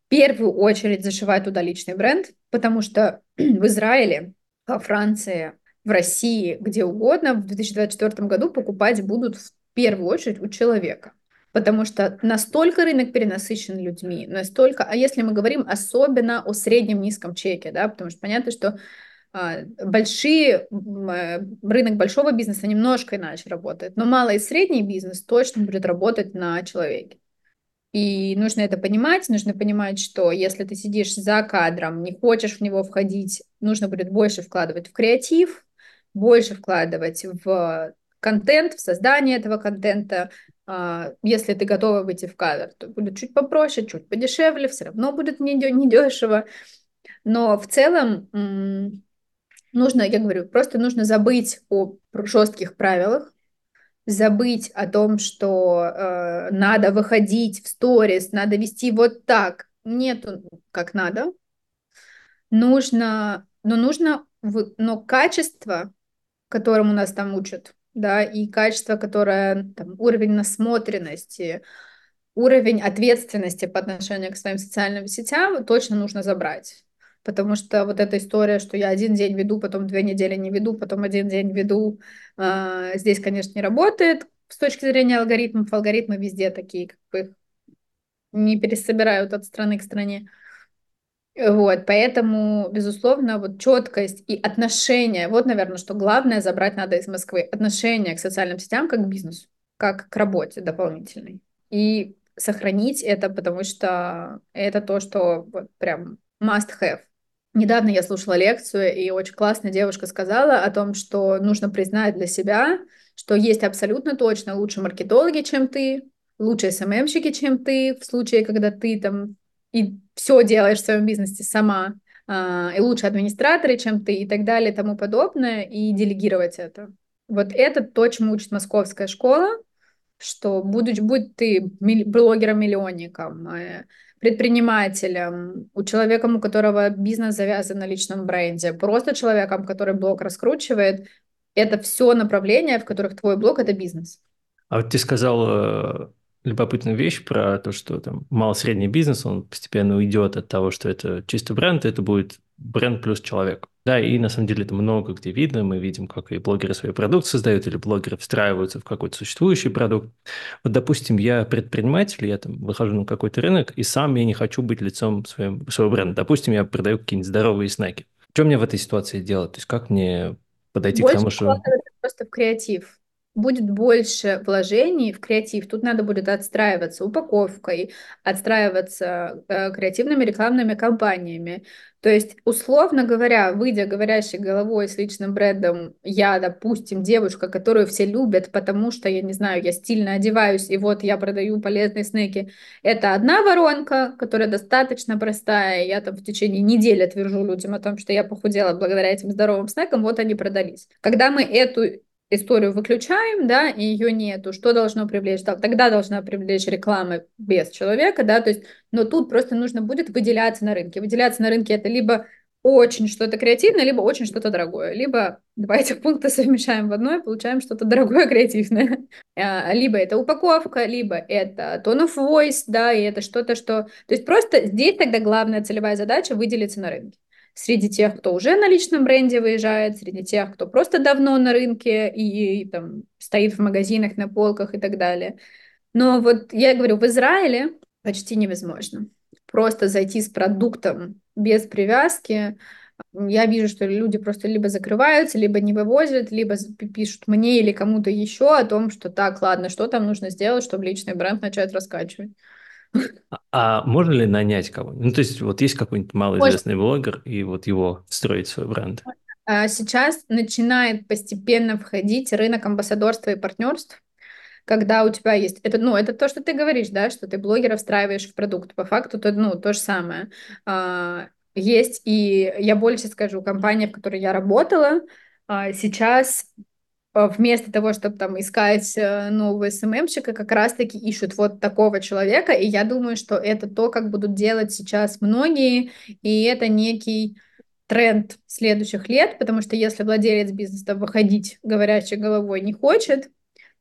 первую очередь зашивать туда личный бренд, потому что в Израиле, во Франции, в России, где угодно в 2024 году покупать будут в первую очередь у человека. Потому что настолько рынок перенасыщен людьми, настолько, а если мы говорим особенно о среднем низком чеке, да, потому что понятно, что а, большие, э, рынок большого бизнеса немножко иначе работает, но малый и средний бизнес точно будет работать на человеке. И нужно это понимать, нужно понимать, что если ты сидишь за кадром, не хочешь в него входить, нужно будет больше вкладывать в креатив, больше вкладывать в контент, в создание этого контента. А, если ты готова выйти в кадр, то будет чуть попроще, чуть подешевле, все равно будет недешево. Но в целом нужно, я говорю, просто нужно забыть о жестких правилах, забыть о том, что э, надо выходить в сторис, надо вести вот так. Нету как надо. Нужно, но нужно, но качество, которому нас там учат, да, и качество, которое, там, уровень насмотренности, уровень ответственности по отношению к своим социальным сетям точно нужно забрать. Потому что вот эта история, что я один день веду, потом две недели не веду, потом один день веду, а, здесь, конечно, не работает с точки зрения алгоритмов. Алгоритмы везде такие, как бы не пересобирают от страны к стране. Вот, поэтому, безусловно, вот четкость и отношение, вот, наверное, что главное забрать надо из Москвы, отношение к социальным сетям как к бизнесу, как к работе дополнительной. И сохранить это, потому что это то, что вот прям must have. Недавно я слушала лекцию, и очень классная девушка сказала о том, что нужно признать для себя, что есть абсолютно точно лучше маркетологи, чем ты, лучше СММщики, чем ты, в случае, когда ты там и все делаешь в своем бизнесе сама, а, и лучше администраторы, чем ты, и так далее, и тому подобное, и делегировать это. Вот это то, чему учит московская школа, что будь, будь ты блогером-миллионником, э, предпринимателем, у человека, у которого бизнес завязан на личном бренде, просто человеком, который блог раскручивает, это все направления, в которых твой блог – это бизнес. А вот ты сказал э, любопытную вещь про то, что там мало-средний бизнес, он постепенно уйдет от того, что это чисто бренд, это будет бренд плюс человек. Да, и на самом деле это много где видно. Мы видим, как и блогеры свой продукт создают, или блогеры встраиваются в какой-то существующий продукт. Вот, допустим, я предприниматель, я там выхожу на какой-то рынок, и сам я не хочу быть лицом своим, своего бренда. Допустим, я продаю какие-нибудь здоровые снеки. Что мне в этой ситуации делать? То есть как мне подойти Больше к тому, что... просто в креатив будет больше вложений в креатив. Тут надо будет отстраиваться упаковкой, отстраиваться э, креативными рекламными кампаниями. То есть, условно говоря, выйдя говорящей головой с личным брендом, я, допустим, девушка, которую все любят, потому что, я не знаю, я стильно одеваюсь, и вот я продаю полезные снеки. Это одна воронка, которая достаточно простая. Я там в течение недели отвержу людям о том, что я похудела благодаря этим здоровым снекам, вот они продались. Когда мы эту историю выключаем, да, и ее нету, что должно привлечь? Тогда должна привлечь реклама без человека, да, то есть, но тут просто нужно будет выделяться на рынке. Выделяться на рынке это либо очень что-то креативное, либо очень что-то дорогое. Либо два этих пункта совмещаем в одно и получаем что-то дорогое креативное. А, либо это упаковка, либо это tone of voice, да, и это что-то, что... То есть просто здесь тогда главная целевая задача выделиться на рынке среди тех, кто уже на личном бренде выезжает, среди тех, кто просто давно на рынке и, и там стоит в магазинах, на полках и так далее. Но вот я говорю, в Израиле почти невозможно. Просто зайти с продуктом без привязки, я вижу, что люди просто либо закрываются, либо не вывозят, либо пишут мне или кому-то еще о том, что так, ладно, что там нужно сделать, чтобы личный бренд начать раскачивать. А, можно ли нанять кого-нибудь? Ну, то есть вот есть какой-нибудь малоизвестный Можно. блогер, и вот его строить свой бренд? А сейчас начинает постепенно входить рынок амбассадорства и партнерств, когда у тебя есть... Это, ну, это то, что ты говоришь, да, что ты блогера встраиваешь в продукт. По факту то, ну, то же самое. А, есть, и я больше скажу, компания, в которой я работала, а, сейчас вместо того, чтобы там искать э, нового СММщика, как раз-таки ищут вот такого человека, и я думаю, что это то, как будут делать сейчас многие, и это некий тренд следующих лет, потому что если владелец бизнеса выходить говорящей головой не хочет,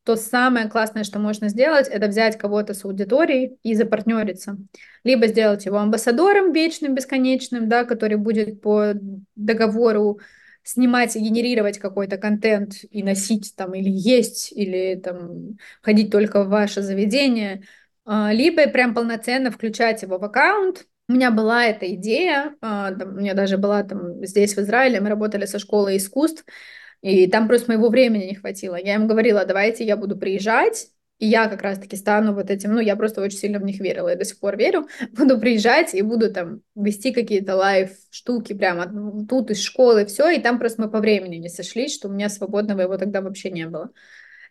то самое классное, что можно сделать, это взять кого-то с аудиторией и запартнериться. Либо сделать его амбассадором вечным, бесконечным, да, который будет по договору снимать и генерировать какой-то контент и носить там или есть, или там ходить только в ваше заведение, а, либо прям полноценно включать его в аккаунт. У меня была эта идея, а, у меня даже была там здесь в Израиле, мы работали со школой искусств, и там просто моего времени не хватило. Я им говорила, давайте я буду приезжать, и я как раз-таки стану вот этим, ну, я просто очень сильно в них верила, я до сих пор верю, буду приезжать и буду там вести какие-то лайв-штуки прямо тут из школы, все, и там просто мы по времени не сошлись, что у меня свободного его тогда вообще не было.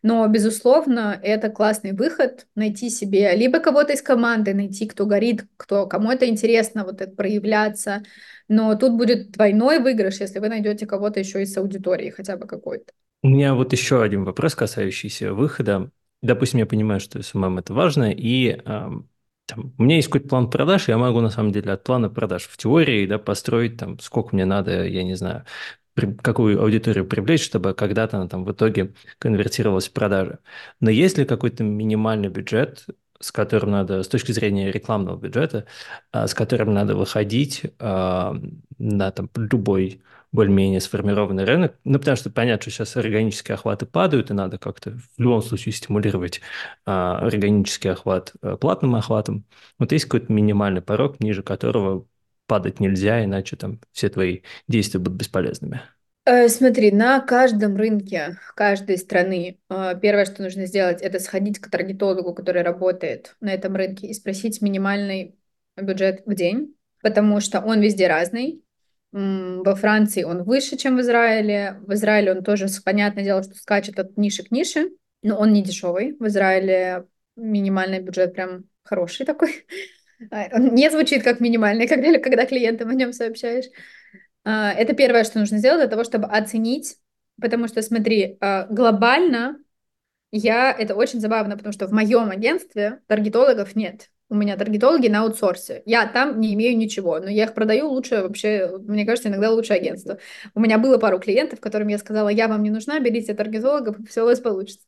Но, безусловно, это классный выход, найти себе либо кого-то из команды, найти, кто горит, кто, кому это интересно, вот это проявляться. Но тут будет двойной выигрыш, если вы найдете кого-то еще из аудитории, хотя бы какой-то. У меня вот еще один вопрос, касающийся выхода допустим, я понимаю, что SMM это важно, и там, у меня есть какой-то план продаж, я могу на самом деле от плана продаж в теории да, построить, там, сколько мне надо, я не знаю, при, какую аудиторию привлечь, чтобы когда-то она там в итоге конвертировалась в продажи. Но есть ли какой-то минимальный бюджет, с которым надо, с точки зрения рекламного бюджета, а, с которым надо выходить на там, любой более-менее сформированный рынок. Ну, потому что понятно, что сейчас органические охваты падают, и надо как-то в любом случае стимулировать а, органический охват а, платным охватом. Вот есть какой-то минимальный порог, ниже которого падать нельзя, иначе там все твои действия будут бесполезными. Э, смотри, на каждом рынке каждой страны э, первое, что нужно сделать, это сходить к таргетологу, который работает на этом рынке, и спросить минимальный бюджет в день, потому что он везде разный. Во Франции он выше, чем в Израиле. В Израиле он тоже, понятное дело, что скачет от ниши к нише, но он не дешевый. В Израиле минимальный бюджет прям хороший такой. А, он не звучит как минимальный, когда, когда клиентам о нем сообщаешь. А, это первое, что нужно сделать для того, чтобы оценить, потому что, смотри, а, глобально я, это очень забавно, потому что в моем агентстве таргетологов нет у меня таргетологи на аутсорсе. Я там не имею ничего, но я их продаю лучше вообще, мне кажется, иногда лучше агентство. У меня было пару клиентов, которым я сказала, я вам не нужна, берите таргетологов, все у вас получится.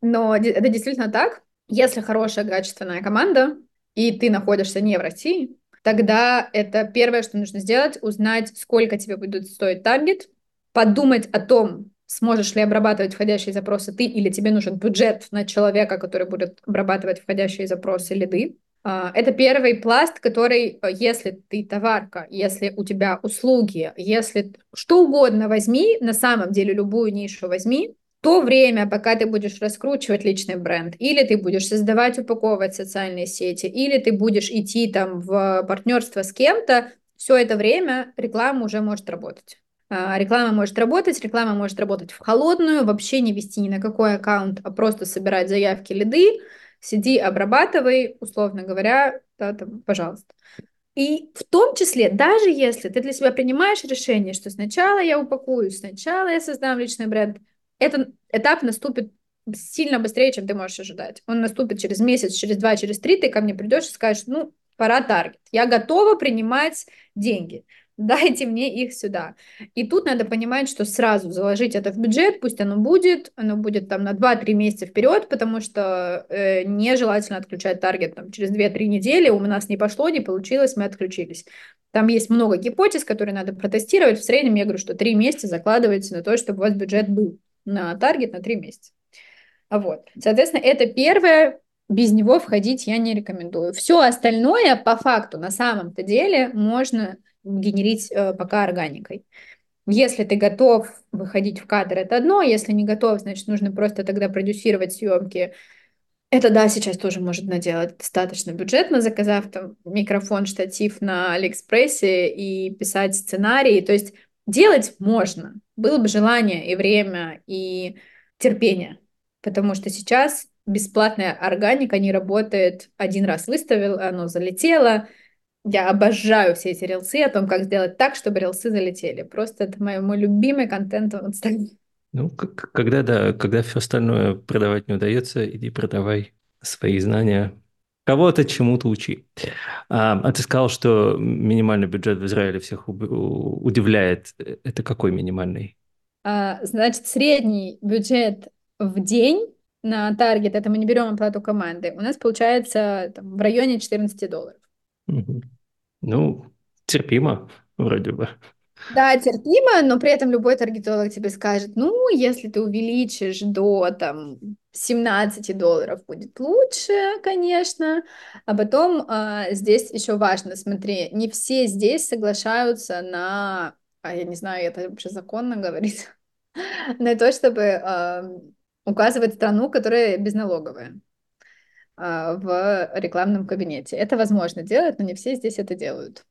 Но это действительно так. Если хорошая, качественная команда, и ты находишься не в России, тогда это первое, что нужно сделать, узнать, сколько тебе будет стоить таргет, подумать о том, сможешь ли обрабатывать входящие запросы ты, или тебе нужен бюджет на человека, который будет обрабатывать входящие запросы лиды, это первый пласт, который, э, если ты товарка, если у тебя услуги, если что угодно возьми, на самом деле любую нишу возьми, то время, пока ты будешь раскручивать личный бренд, или ты будешь создавать, упаковывать социальные сети, или ты будешь идти там в партнерство с кем-то, все это время реклама уже может работать. А, реклама может работать, реклама может работать в холодную, вообще не вести ни на какой аккаунт, а просто собирать заявки, лиды, сиди, обрабатывай, условно говоря, да, там, пожалуйста. И в том числе, даже если ты для себя принимаешь решение, что сначала я упакую, сначала я создам личный бренд, этот этап наступит сильно быстрее, чем ты можешь ожидать. Он наступит через месяц, через два, через три, ты ко мне придешь и скажешь, ну, пора таргет. Я готова принимать деньги. Дайте мне их сюда. И тут надо понимать, что сразу заложить это в бюджет, пусть оно будет, оно будет там на 2-3 месяца вперед, потому что э, нежелательно отключать таргет там, через 2-3 недели. У нас не пошло, не получилось, мы отключились. Там есть много гипотез, которые надо протестировать. В среднем я говорю, что 3 месяца закладывается на то, чтобы у вас бюджет был на таргет на 3 месяца. Вот. Соответственно, это первое, без него входить я не рекомендую. Все остальное, по факту, на самом-то деле, можно генерить э, пока органикой. Если ты готов выходить в кадр, это одно, если не готов, значит, нужно просто тогда продюсировать съемки. Это, да, сейчас тоже можно делать достаточно бюджетно, заказав там микрофон, штатив на Алиэкспрессе и писать сценарии. То есть делать можно. Было бы желание и время, и терпение потому что сейчас бесплатная органика не работает. Один раз выставил, оно залетело. Я обожаю все эти рилсы о том, как сделать так, чтобы рилсы залетели. Просто это мой, мой любимый контент в Инстаграме. Ну, когда, да, когда все остальное продавать не удается, иди продавай свои знания, кого-то чему-то учи. А, а ты сказал, что минимальный бюджет в Израиле всех удивляет. Это какой минимальный? А, значит, средний бюджет в день на таргет, это мы не берем оплату команды, у нас получается там, в районе 14 долларов. Ну, терпимо вроде бы. Да, терпимо, но при этом любой таргетолог тебе скажет, ну, если ты увеличишь до там 17 долларов, будет лучше, конечно. А потом а, здесь еще важно, смотри, не все здесь соглашаются на, а я не знаю, это вообще законно говорить, на то, чтобы указывать страну, которая безналоговая в рекламном кабинете. Это возможно делать, но не все здесь это делают.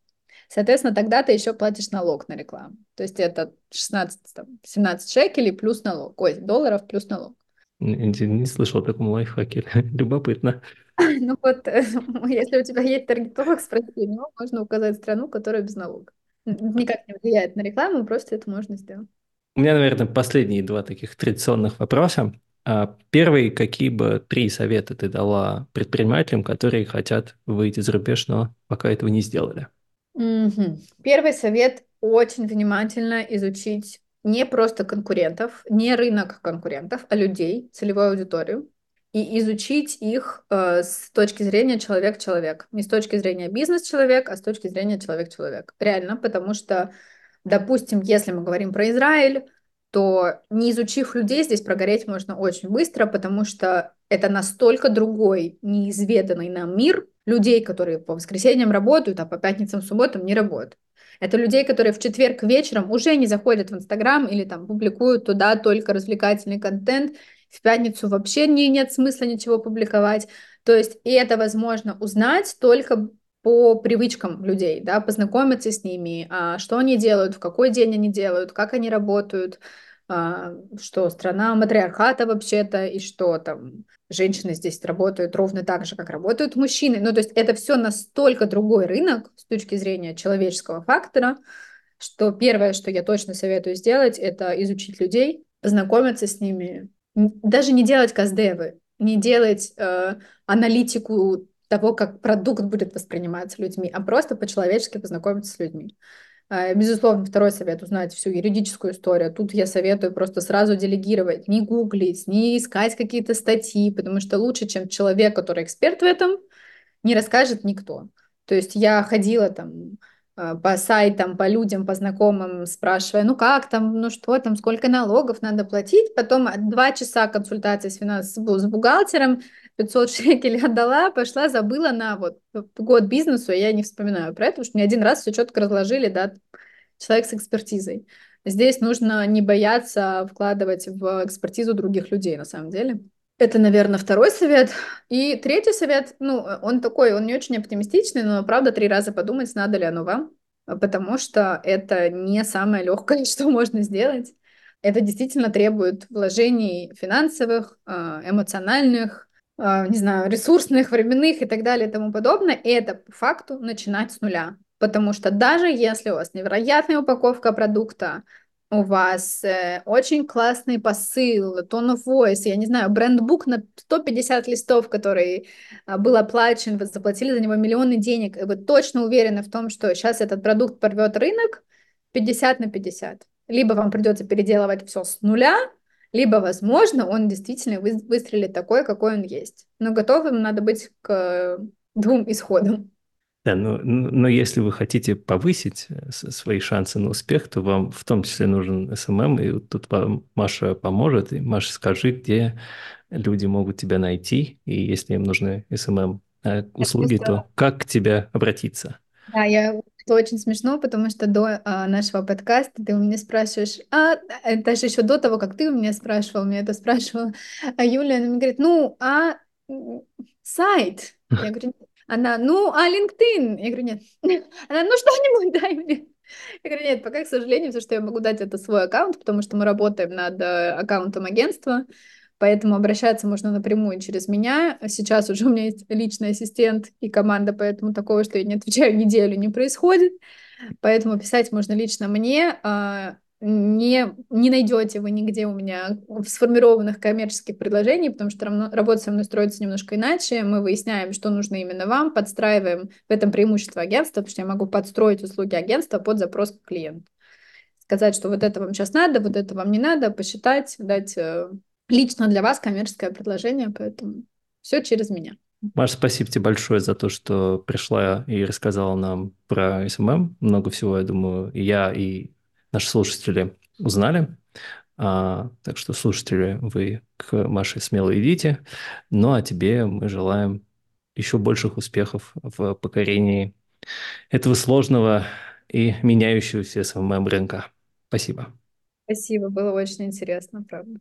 Соответственно, тогда ты еще платишь налог на рекламу. То есть это 16, там, 17 шекелей плюс налог. Ой, долларов плюс налог. Не, не слышал о таком лайфхаке. Любопытно. Ну вот, если у тебя есть таргетолог, спроси у него, можно указать страну, которая без налога. Никак не влияет на рекламу, просто это можно сделать. У меня, наверное, последние два таких традиционных вопроса. А, первый, какие бы три совета ты дала предпринимателям, которые хотят выйти за рубеж, но пока этого не сделали? Угу. Первый совет – очень внимательно изучить не просто конкурентов, не рынок конкурентов, а людей, целевую аудиторию, и изучить их э, с точки зрения человек-человек. Не с точки зрения бизнес-человек, а с точки зрения человек-человек. Реально, потому что Допустим, если мы говорим про Израиль, то не изучив людей, здесь прогореть можно очень быстро, потому что это настолько другой, неизведанный нам мир людей, которые по воскресеньям работают, а по пятницам, субботам не работают. Это людей, которые в четверг вечером уже не заходят в Инстаграм или там публикуют туда только развлекательный контент, в пятницу вообще не, нет смысла ничего публиковать. То есть и это возможно узнать только по привычкам людей, да, познакомиться с ними, а, что они делают, в какой день они делают, как они работают, что страна матриархата вообще-то, и что там женщины здесь работают ровно так же, как работают мужчины. Ну, то есть это все настолько другой рынок с точки зрения человеческого фактора, что первое, что я точно советую сделать, это изучить людей, познакомиться с ними, даже не делать каздевы, не делать э, аналитику того, как продукт будет восприниматься людьми, а просто по-человечески познакомиться с людьми. А, безусловно, второй совет – узнать всю юридическую историю. Тут я советую просто сразу делегировать, не гуглить, не искать какие-то статьи, потому что лучше, чем человек, который эксперт в этом, не расскажет никто. То есть я ходила там а, по сайтам, по людям, по знакомым, спрашивая, ну как там, ну что там, сколько налогов надо платить. Потом два часа консультации с, финанс... с бухгалтером, 500 шекелей отдала, пошла, забыла на вот год бизнесу, я не вспоминаю про это, потому что мне один раз все четко разложили, да, человек с экспертизой. Здесь нужно не бояться вкладывать в экспертизу других людей, на самом деле. Это, наверное, второй совет. И третий совет, ну, он такой, он не очень оптимистичный, но, правда, три раза подумать, надо ли оно вам, потому что это не самое легкое, что можно сделать. Это действительно требует вложений финансовых, э, эмоциональных, не знаю, ресурсных, временных и так далее и тому подобное, и это по факту начинать с нуля. Потому что даже если у вас невероятная упаковка продукта, у вас э, очень классный посыл, tone of voice, я не знаю, брендбук на 150 листов, который э, был оплачен, вы заплатили за него миллионы денег, и вы точно уверены в том, что сейчас этот продукт порвет рынок 50 на 50. Либо вам придется переделывать все с нуля, либо, возможно, он действительно вы, выстрелит такой, какой он есть. Но готовым надо быть к двум исходам. Да, но, но если вы хотите повысить э, свои шансы на успех, то вам в том числе нужен SMM, и тут вам Маша поможет. И Маша, скажи, где люди могут тебя найти, и если им нужны SMM э, услуги, то как к тебе обратиться? Да, я это очень смешно, потому что до а, нашего подкаста ты у меня спрашиваешь, а даже еще до того, как ты у меня спрашивал, мне это спрашивала а Юля, она мне говорит, ну, а сайт? Я говорю, она, ну, а LinkedIn? Я говорю, нет. Она, ну, что-нибудь дай мне. Я говорю, нет, пока, к сожалению, все, что я могу дать, это свой аккаунт, потому что мы работаем над э, аккаунтом агентства, поэтому обращаться можно напрямую через меня. Сейчас уже у меня есть личный ассистент и команда, поэтому такого, что я не отвечаю неделю, не происходит. Поэтому писать можно лично мне. А, не, не найдете вы нигде у меня сформированных коммерческих предложений, потому что равно, работа со мной строится немножко иначе. Мы выясняем, что нужно именно вам, подстраиваем в этом преимущество агентства, потому что я могу подстроить услуги агентства под запрос к клиенту. Сказать, что вот это вам сейчас надо, вот это вам не надо, посчитать, дать э, лично для вас коммерческое предложение, поэтому все через меня. Маша, спасибо тебе большое за то, что пришла и рассказала нам про SMM. Много всего, я думаю, и я, и наши слушатели узнали. А, так что, слушатели, вы к Маше смело идите. Ну, а тебе мы желаем еще больших успехов в покорении этого сложного и меняющегося SMM рынка. Спасибо. Спасибо, было очень интересно, правда.